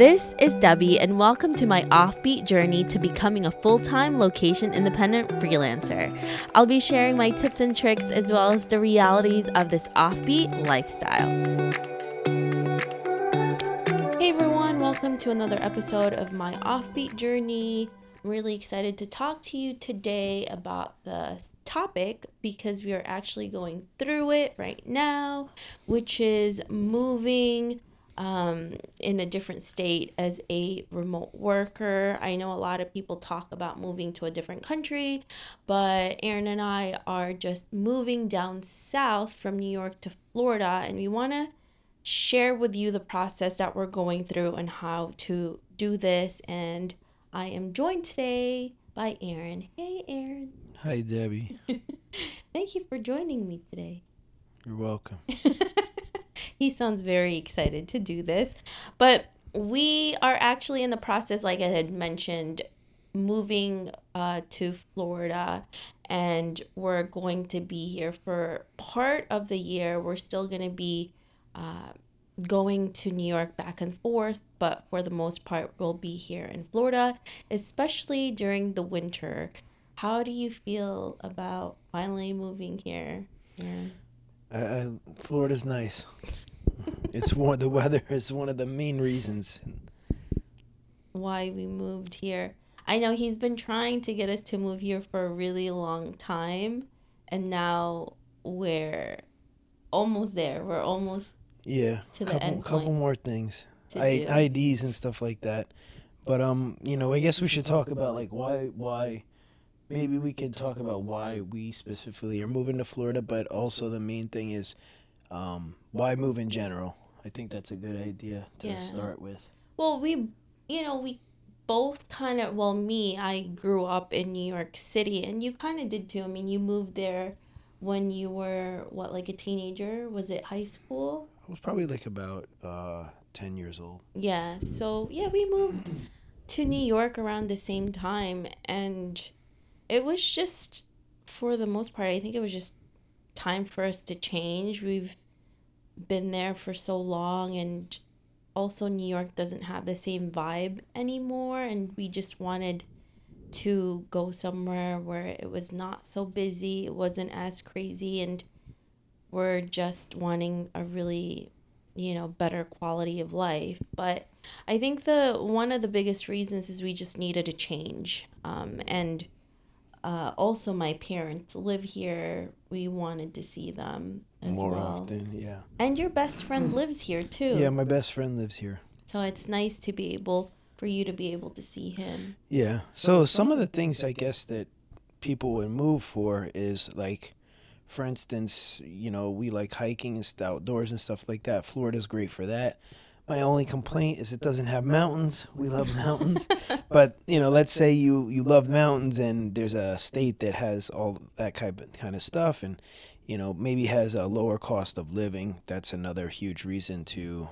This is Debbie, and welcome to my offbeat journey to becoming a full time location independent freelancer. I'll be sharing my tips and tricks as well as the realities of this offbeat lifestyle. Hey everyone, welcome to another episode of my offbeat journey. I'm really excited to talk to you today about the topic because we are actually going through it right now, which is moving um, in a different state as a remote worker. I know a lot of people talk about moving to a different country, but Aaron and I are just moving down south from New York to Florida, and we want to share with you the process that we're going through and how to do this. And I am joined today by Aaron. Hey, Aaron. Hi, Debbie. Thank you for joining me today. You're welcome. he sounds very excited to do this. But we are actually in the process, like I had mentioned, moving uh, to Florida, and we're going to be here for part of the year. We're still going to be uh, going to New York back and forth, but for the most part, we'll be here in Florida, especially during the winter. How do you feel about finally moving here? Yeah. Uh, Florida's nice. It's one the weather is one of the main reasons why we moved here. I know he's been trying to get us to move here for a really long time, and now we're almost there. We're almost yeah to the couple, end couple more things, I, IDs and stuff like that. But um, you know, I guess we should talk about like why why maybe we could talk about why we specifically are moving to Florida, but also the main thing is um, why move in general. I think that's a good idea to yeah. start with. Well, we, you know, we both kind of, well, me, I grew up in New York City, and you kind of did too. I mean, you moved there when you were, what, like a teenager? Was it high school? I was probably like about uh, 10 years old. Yeah. So, yeah, we moved to New York around the same time, and it was just, for the most part, I think it was just time for us to change. We've been there for so long and also New York doesn't have the same vibe anymore and we just wanted to go somewhere where it was not so busy, it wasn't as crazy and we're just wanting a really you know better quality of life but i think the one of the biggest reasons is we just needed a change um, and uh, also my parents live here. We wanted to see them more well. often. Yeah. And your best friend lives here too. Yeah, my best friend lives here. So it's nice to be able for you to be able to see him. Yeah. So some of the things I guess that people would move for is like for instance, you know, we like hiking and stuff outdoors and stuff like that. Florida's great for that. My only complaint is it doesn't have mountains. We love mountains, but you know, let's say you you love mountains and there's a state that has all that kind of kind of stuff, and you know maybe has a lower cost of living. That's another huge reason to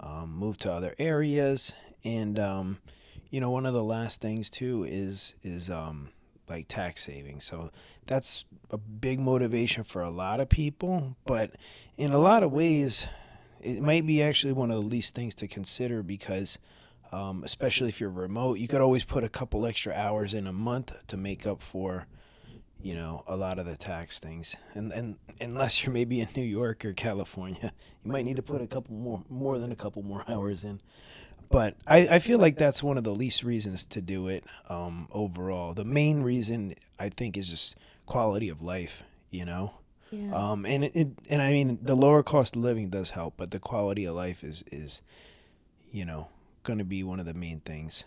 um, move to other areas. And um, you know, one of the last things too is is um, like tax saving. So that's a big motivation for a lot of people, but in a lot of ways it might be actually one of the least things to consider because um, especially if you're remote you could always put a couple extra hours in a month to make up for you know a lot of the tax things and and unless you're maybe in New York or California you might need to put a couple more more than a couple more hours in but I, I feel like that's one of the least reasons to do it um, overall the main reason I think is just quality of life you know yeah. Um, and it, it, and I mean the lower cost of living does help, but the quality of life is is, you know, going to be one of the main things.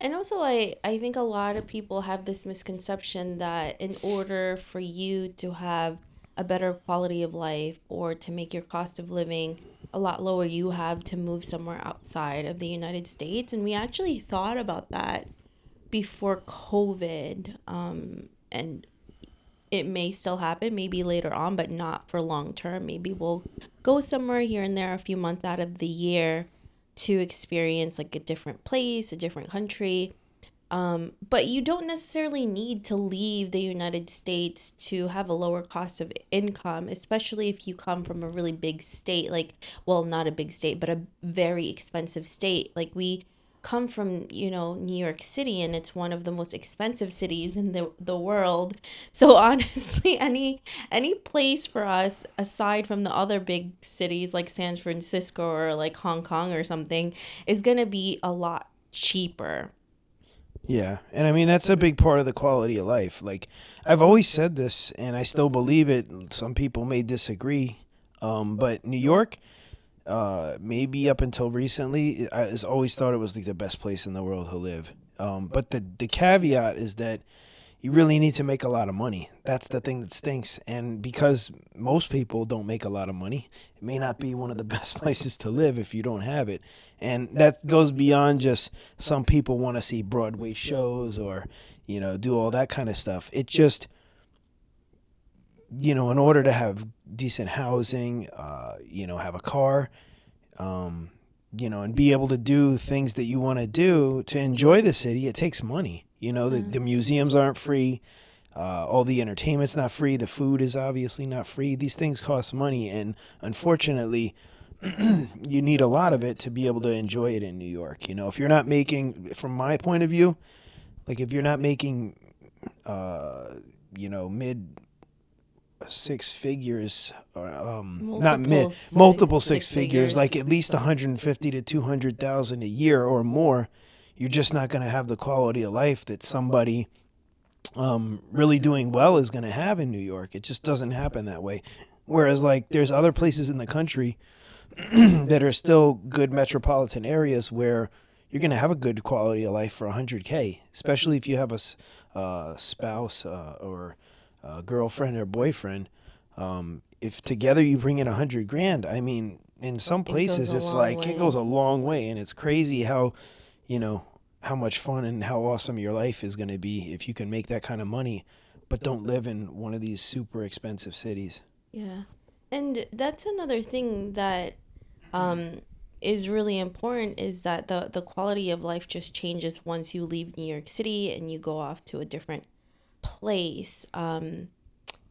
And also, I I think a lot of people have this misconception that in order for you to have a better quality of life or to make your cost of living a lot lower, you have to move somewhere outside of the United States. And we actually thought about that before COVID. Um, and it may still happen maybe later on but not for long term maybe we'll go somewhere here and there a few months out of the year to experience like a different place a different country Um, but you don't necessarily need to leave the United States to have a lower cost of income, especially if you come from a really big state, like, well, not a big state, but a very expensive state. Like, we come from, you know, New York City, and it's one of the most expensive cities in the, the world. So, honestly, any any place for us aside from the other big cities like San Francisco or like Hong Kong or something is going to be a lot cheaper. Yeah, and I mean that's a big part of the quality of life. Like I've always said this, and I still believe it. Some people may disagree, um, but New York, uh, maybe up until recently, I always thought it was like the best place in the world to live. Um, but the the caveat is that you really need to make a lot of money. That's the thing that stinks. And because most people don't make a lot of money, it may not be one of the best places to live if you don't have it. And that goes beyond just some people want to see Broadway shows or, you know, do all that kind of stuff. It just, you know, in order to have decent housing, uh, you know, have a car, um, you know, and be able to do things that you want to do to enjoy the city, it takes money. You know, the, the museums aren't free. Uh, all the entertainment's not free. The food is obviously not free. These things cost money, and unfortunately, you need a lot of it to be able to enjoy it in New York. You know, if you're not making, from my point of view, like if you're not making, uh, you know, mid six figures or um not mid Multiple six, six- six, six figures, figures. like at least 150 to 200,000 a year or more you're just not going to have the quality of life that somebody um really doing well is going to have in New York. It just doesn't happen that way. Whereas like there's other places in the country that are still good metropolitan areas where you're going to have a good quality of life for 100k especially if you have a uh, spouse uh, or a girlfriend or boyfriend um, if together you bring in a 100 grand i mean in some places it's like way. it goes a long way and it's crazy how you know how much fun and how awesome your life is going to be if you can make that kind of money but don't live in one of these super expensive cities Yeah. And that's another thing that um is really important is that the the quality of life just changes once you leave New York City and you go off to a different place. Um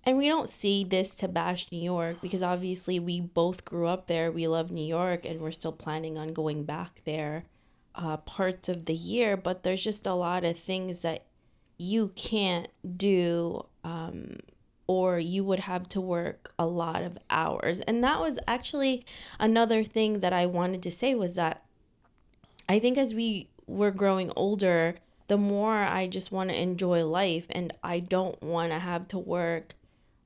and we don't see this to bash New York because obviously we both grew up there. We love New York and we're still planning on going back there uh parts of the year, but there's just a lot of things that you can't do um or you would have to work a lot of hours. And that was actually another thing that I wanted to say was that I think as we were growing older, the more I just want to enjoy life and I don't want to have to work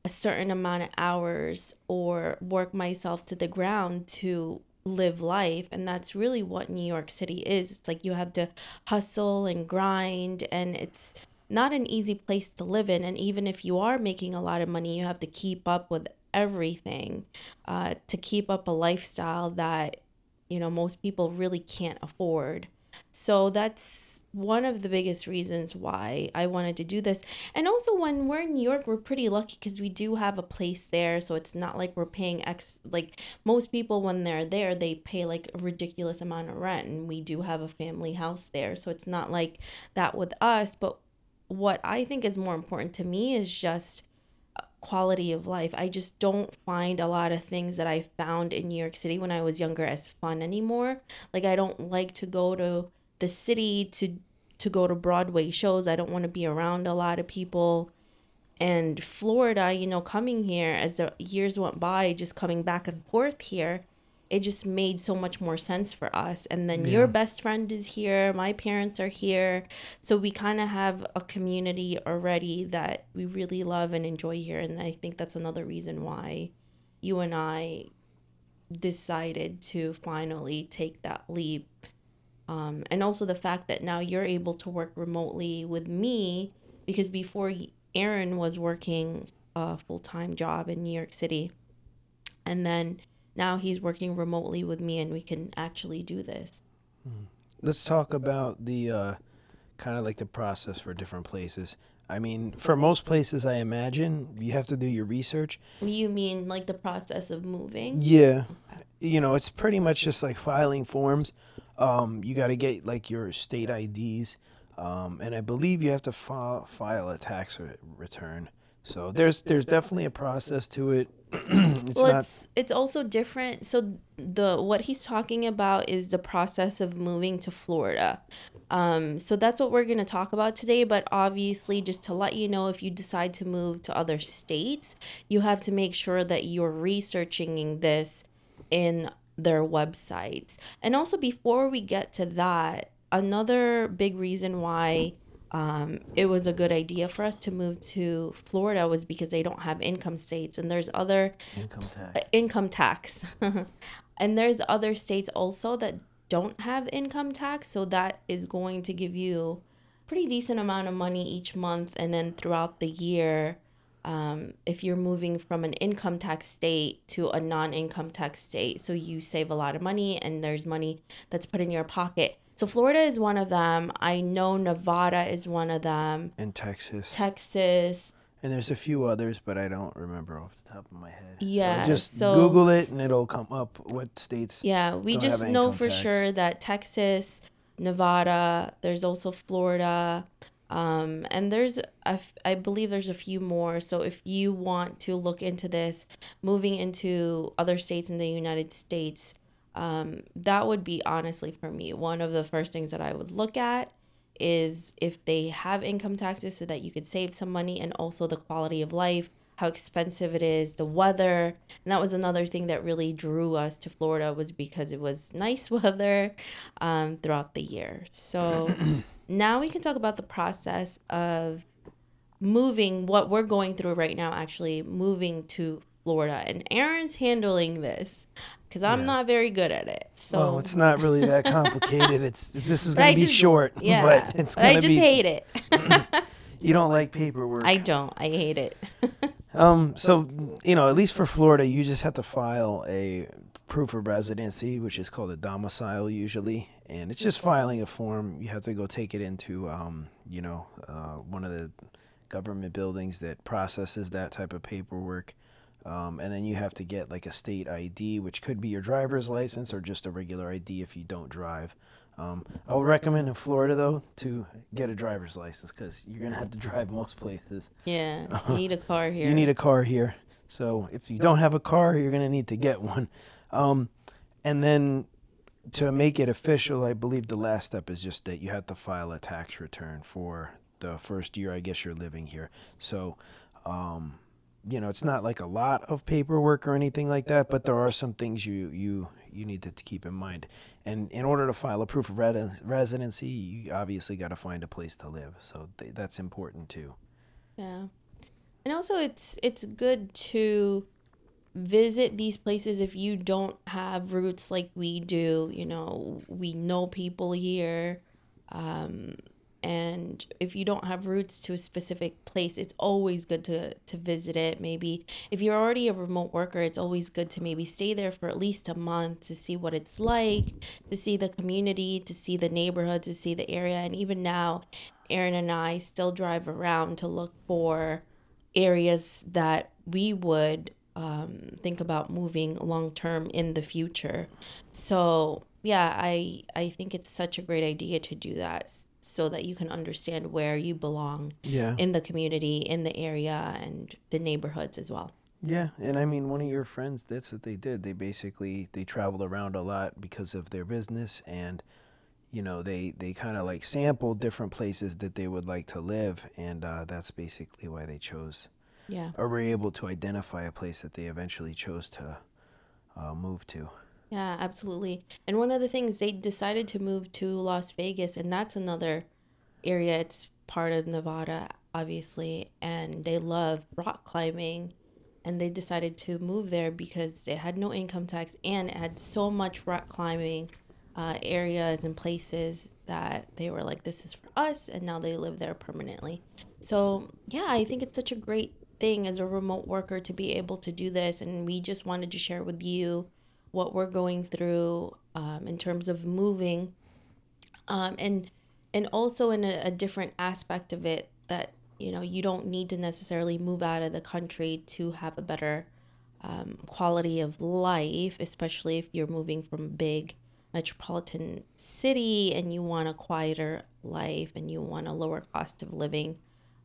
a certain amount of hours or work myself to the ground to live life and that's really what New York City is. It's like you have to hustle and grind and it's not an easy place to live in and even if you are making a lot of money you have to keep up with everything uh, to keep up a lifestyle that you know most people really can't afford so that's one of the biggest reasons why I wanted to do this. And also when we're in New York, we're pretty lucky because we do have a place there, so it's not like we're paying ex like most people when they're there, they pay like a ridiculous amount of rent and we do have a family house there. So it's not like that with us, but what I think is more important to me is just uh, quality of life. I just don't find a lot of things that I found in New York City when I was younger as fun anymore. Like I don't like to go to the city to to go to Broadway shows. I don't want to be around a lot of people. And Florida, you know, coming here as the years went by, just coming back and forth here, it just made so much more sense for us. And then your best friend is here, my parents are here. So we kind of have a community already that we really love and enjoy here. And I think that's another reason why you and I decided to finally take that leap. Um, and also the fact that now you're able to work remotely with me because before Aaron was working a full time job in New York City. And then now he's working remotely with me and we can actually do this. let's talk about the uh, kind of like the process for different places. I mean, for most places, I imagine you have to do your research. You mean like the process of moving? Yeah, you know, it's pretty much just like filing forms. Um, you got to get like your state IDs. um, and I believe you have to file file a tax re- return. So there's there's definitely a process to it. it's well, not it's it's also different. So the what he's talking about is the process of moving to Florida. Um, so that's what we're gonna talk about today. But obviously, just to let you know, if you decide to move to other states, you have to make sure that you're researching this in their websites. And also, before we get to that, another big reason why um, it was a good idea for us to move to Florida was because they don't have income states and there's other income tax. uh, income tax. and there's other states also that don't have income tax, so that is going to give you pretty decent amount of money each month and then throughout the year um, if you're moving from an income tax state to a non-income tax state so you save a lot of money and there's money that's put in your pocket so florida is one of them i know nevada is one of them in Texas. texas And there's a few others, but I don't remember off the top of my head. Yeah, So just so- Google it and it'll come up what states. Yeah, we just know for tax. sure that Texas, Nevada, there's also Florida, um, and there's a I believe there's a few more. So if you want to look into this, moving into other states in the United States, um, that would be honestly for me one of the first things that I would look at is if they have income taxes so that you could save some money and also the quality of life how expensive it is the weather and that was another thing that really drew us to florida was because it was nice weather um, throughout the year so now we can talk about the process of moving what we're going through right now actually moving to florida and aaron's handling this because i'm Yeah. not very good at it so well, it's not really that complicated. it's this is gonna be just- short, yeah but it's going to gonna just be. hate it You don't like paperwork. i don't i hate it Um, so you know, at least for Florida, you just have to file a proof of residency, which is called a domicile usually, and it's just filing a form. You have to go take it into, um, you know, uh, one of the government buildings that processes that type of paperwork. Um, and then you have to get like a state ID, which could be your driver's license or just a regular ID if you don't drive. Um, I would recommend in Florida though to get a driver's license because you're gonna have to drive most places. yeah you need a car here You need a car here. So if you don't have a car, you're going to need to get one. Um, and then to make it official, I believe the last step is just that you have to file a tax return for the first year, I guess, you're living here. So, um, you know, it's not like a lot of paperwork or anything like that, but there are some things you you you need to, to keep in mind. And in order to file a proof of res- residency, you obviously got to find a place to live. So th- that's important too. Yeah. And also it's it's good to visit these places if you don't have roots like we do, you know, we know people here. Um and if you don't have roots to a specific place, it's always good to to visit it. Maybe if you're already a remote worker, it's always good to maybe stay there for at least a month to see what it's like, to see the community, to see the neighborhood, to see the area. And even now, Aaron and I still drive around to look for areas that we would um, think about moving long term in the future. So yeah, I I think it's such a great idea to do that so that you can understand where you belong Yeah. in the community, in the area, and the neighborhoods as well. Yeah, and I mean, one of your friends, that's what they did. They basically they traveled around a lot because of their business, and you know they they kind of like sampled different places that they would like to live, and uh, that's basically why they chose Yeah. or were able to identify a place that they eventually chose to uh, move to. Yeah, absolutely. And one of the things they decided to move to Las Vegas, and that's another area. It's part of Nevada, obviously, and they love rock climbing. And they decided to move there because it had no income tax and it had so much rock climbing uh, areas and places that they were like, this is for us. And now they live there permanently. So, yeah, I think it's such a great thing as a remote worker to be able to do this. And we just wanted to share with you what we're going through um, in terms of moving um, and and also in a, a different aspect of it that you know you don't need to necessarily move out of the country to have a better um, quality of life especially if you're moving from a big metropolitan city and you want a quieter life and you want a lower cost of living,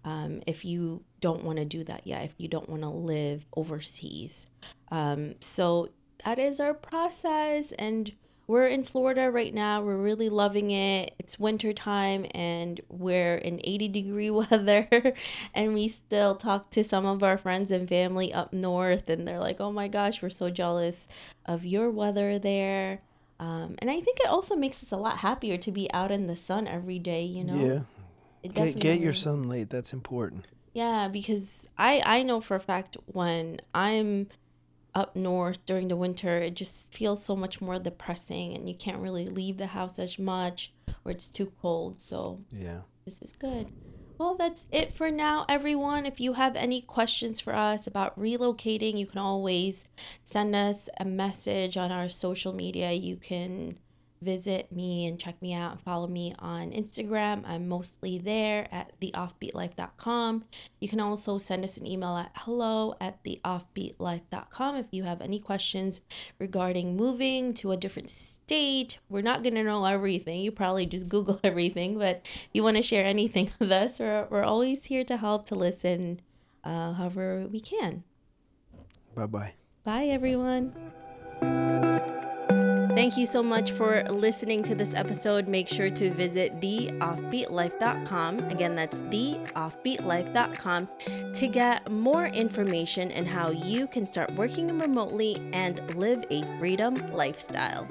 um, if you don't want to do that yet, if you don't want to live overseas. Um, so that is our process. And we're in Florida right now. We're really loving it. It's winter time and we're in 80 degree weather. and we still talk to some of our friends and family up north, and they're like, oh my gosh, we're so jealous of your weather there. Um, and I think it also makes us a lot happier to be out in the sun every day, you know? Yeah. It Get, get your sunlight. That's important. yeah, because I I know for a fact when I'm up north during the winter, it just feels so much more depressing and you can't really leave the house as much or it's too cold. So Yeah. this is good. Well, that's it for now, everyone. If you have any questions for us about relocating, you can always send us a message on our social media. You can visit me and check me out and follow me on Instagram. I'm mostly there at theoffbeatlife.com. You can also send us an email at hello at theoffbeatlife.com if you have any questions regarding moving to a different state. We're not going to know everything. You probably just Google everything, but if you want to share anything with us, we're, we're always here to help, to listen, uh, however we can. Bye bye. Bye, everyone. Thank you so much for listening to this episode. Make sure to visit theoffbeatlife.com. Again, that's theoffbeatlife.com to get more information and how you can start working remotely and live a freedom lifestyle.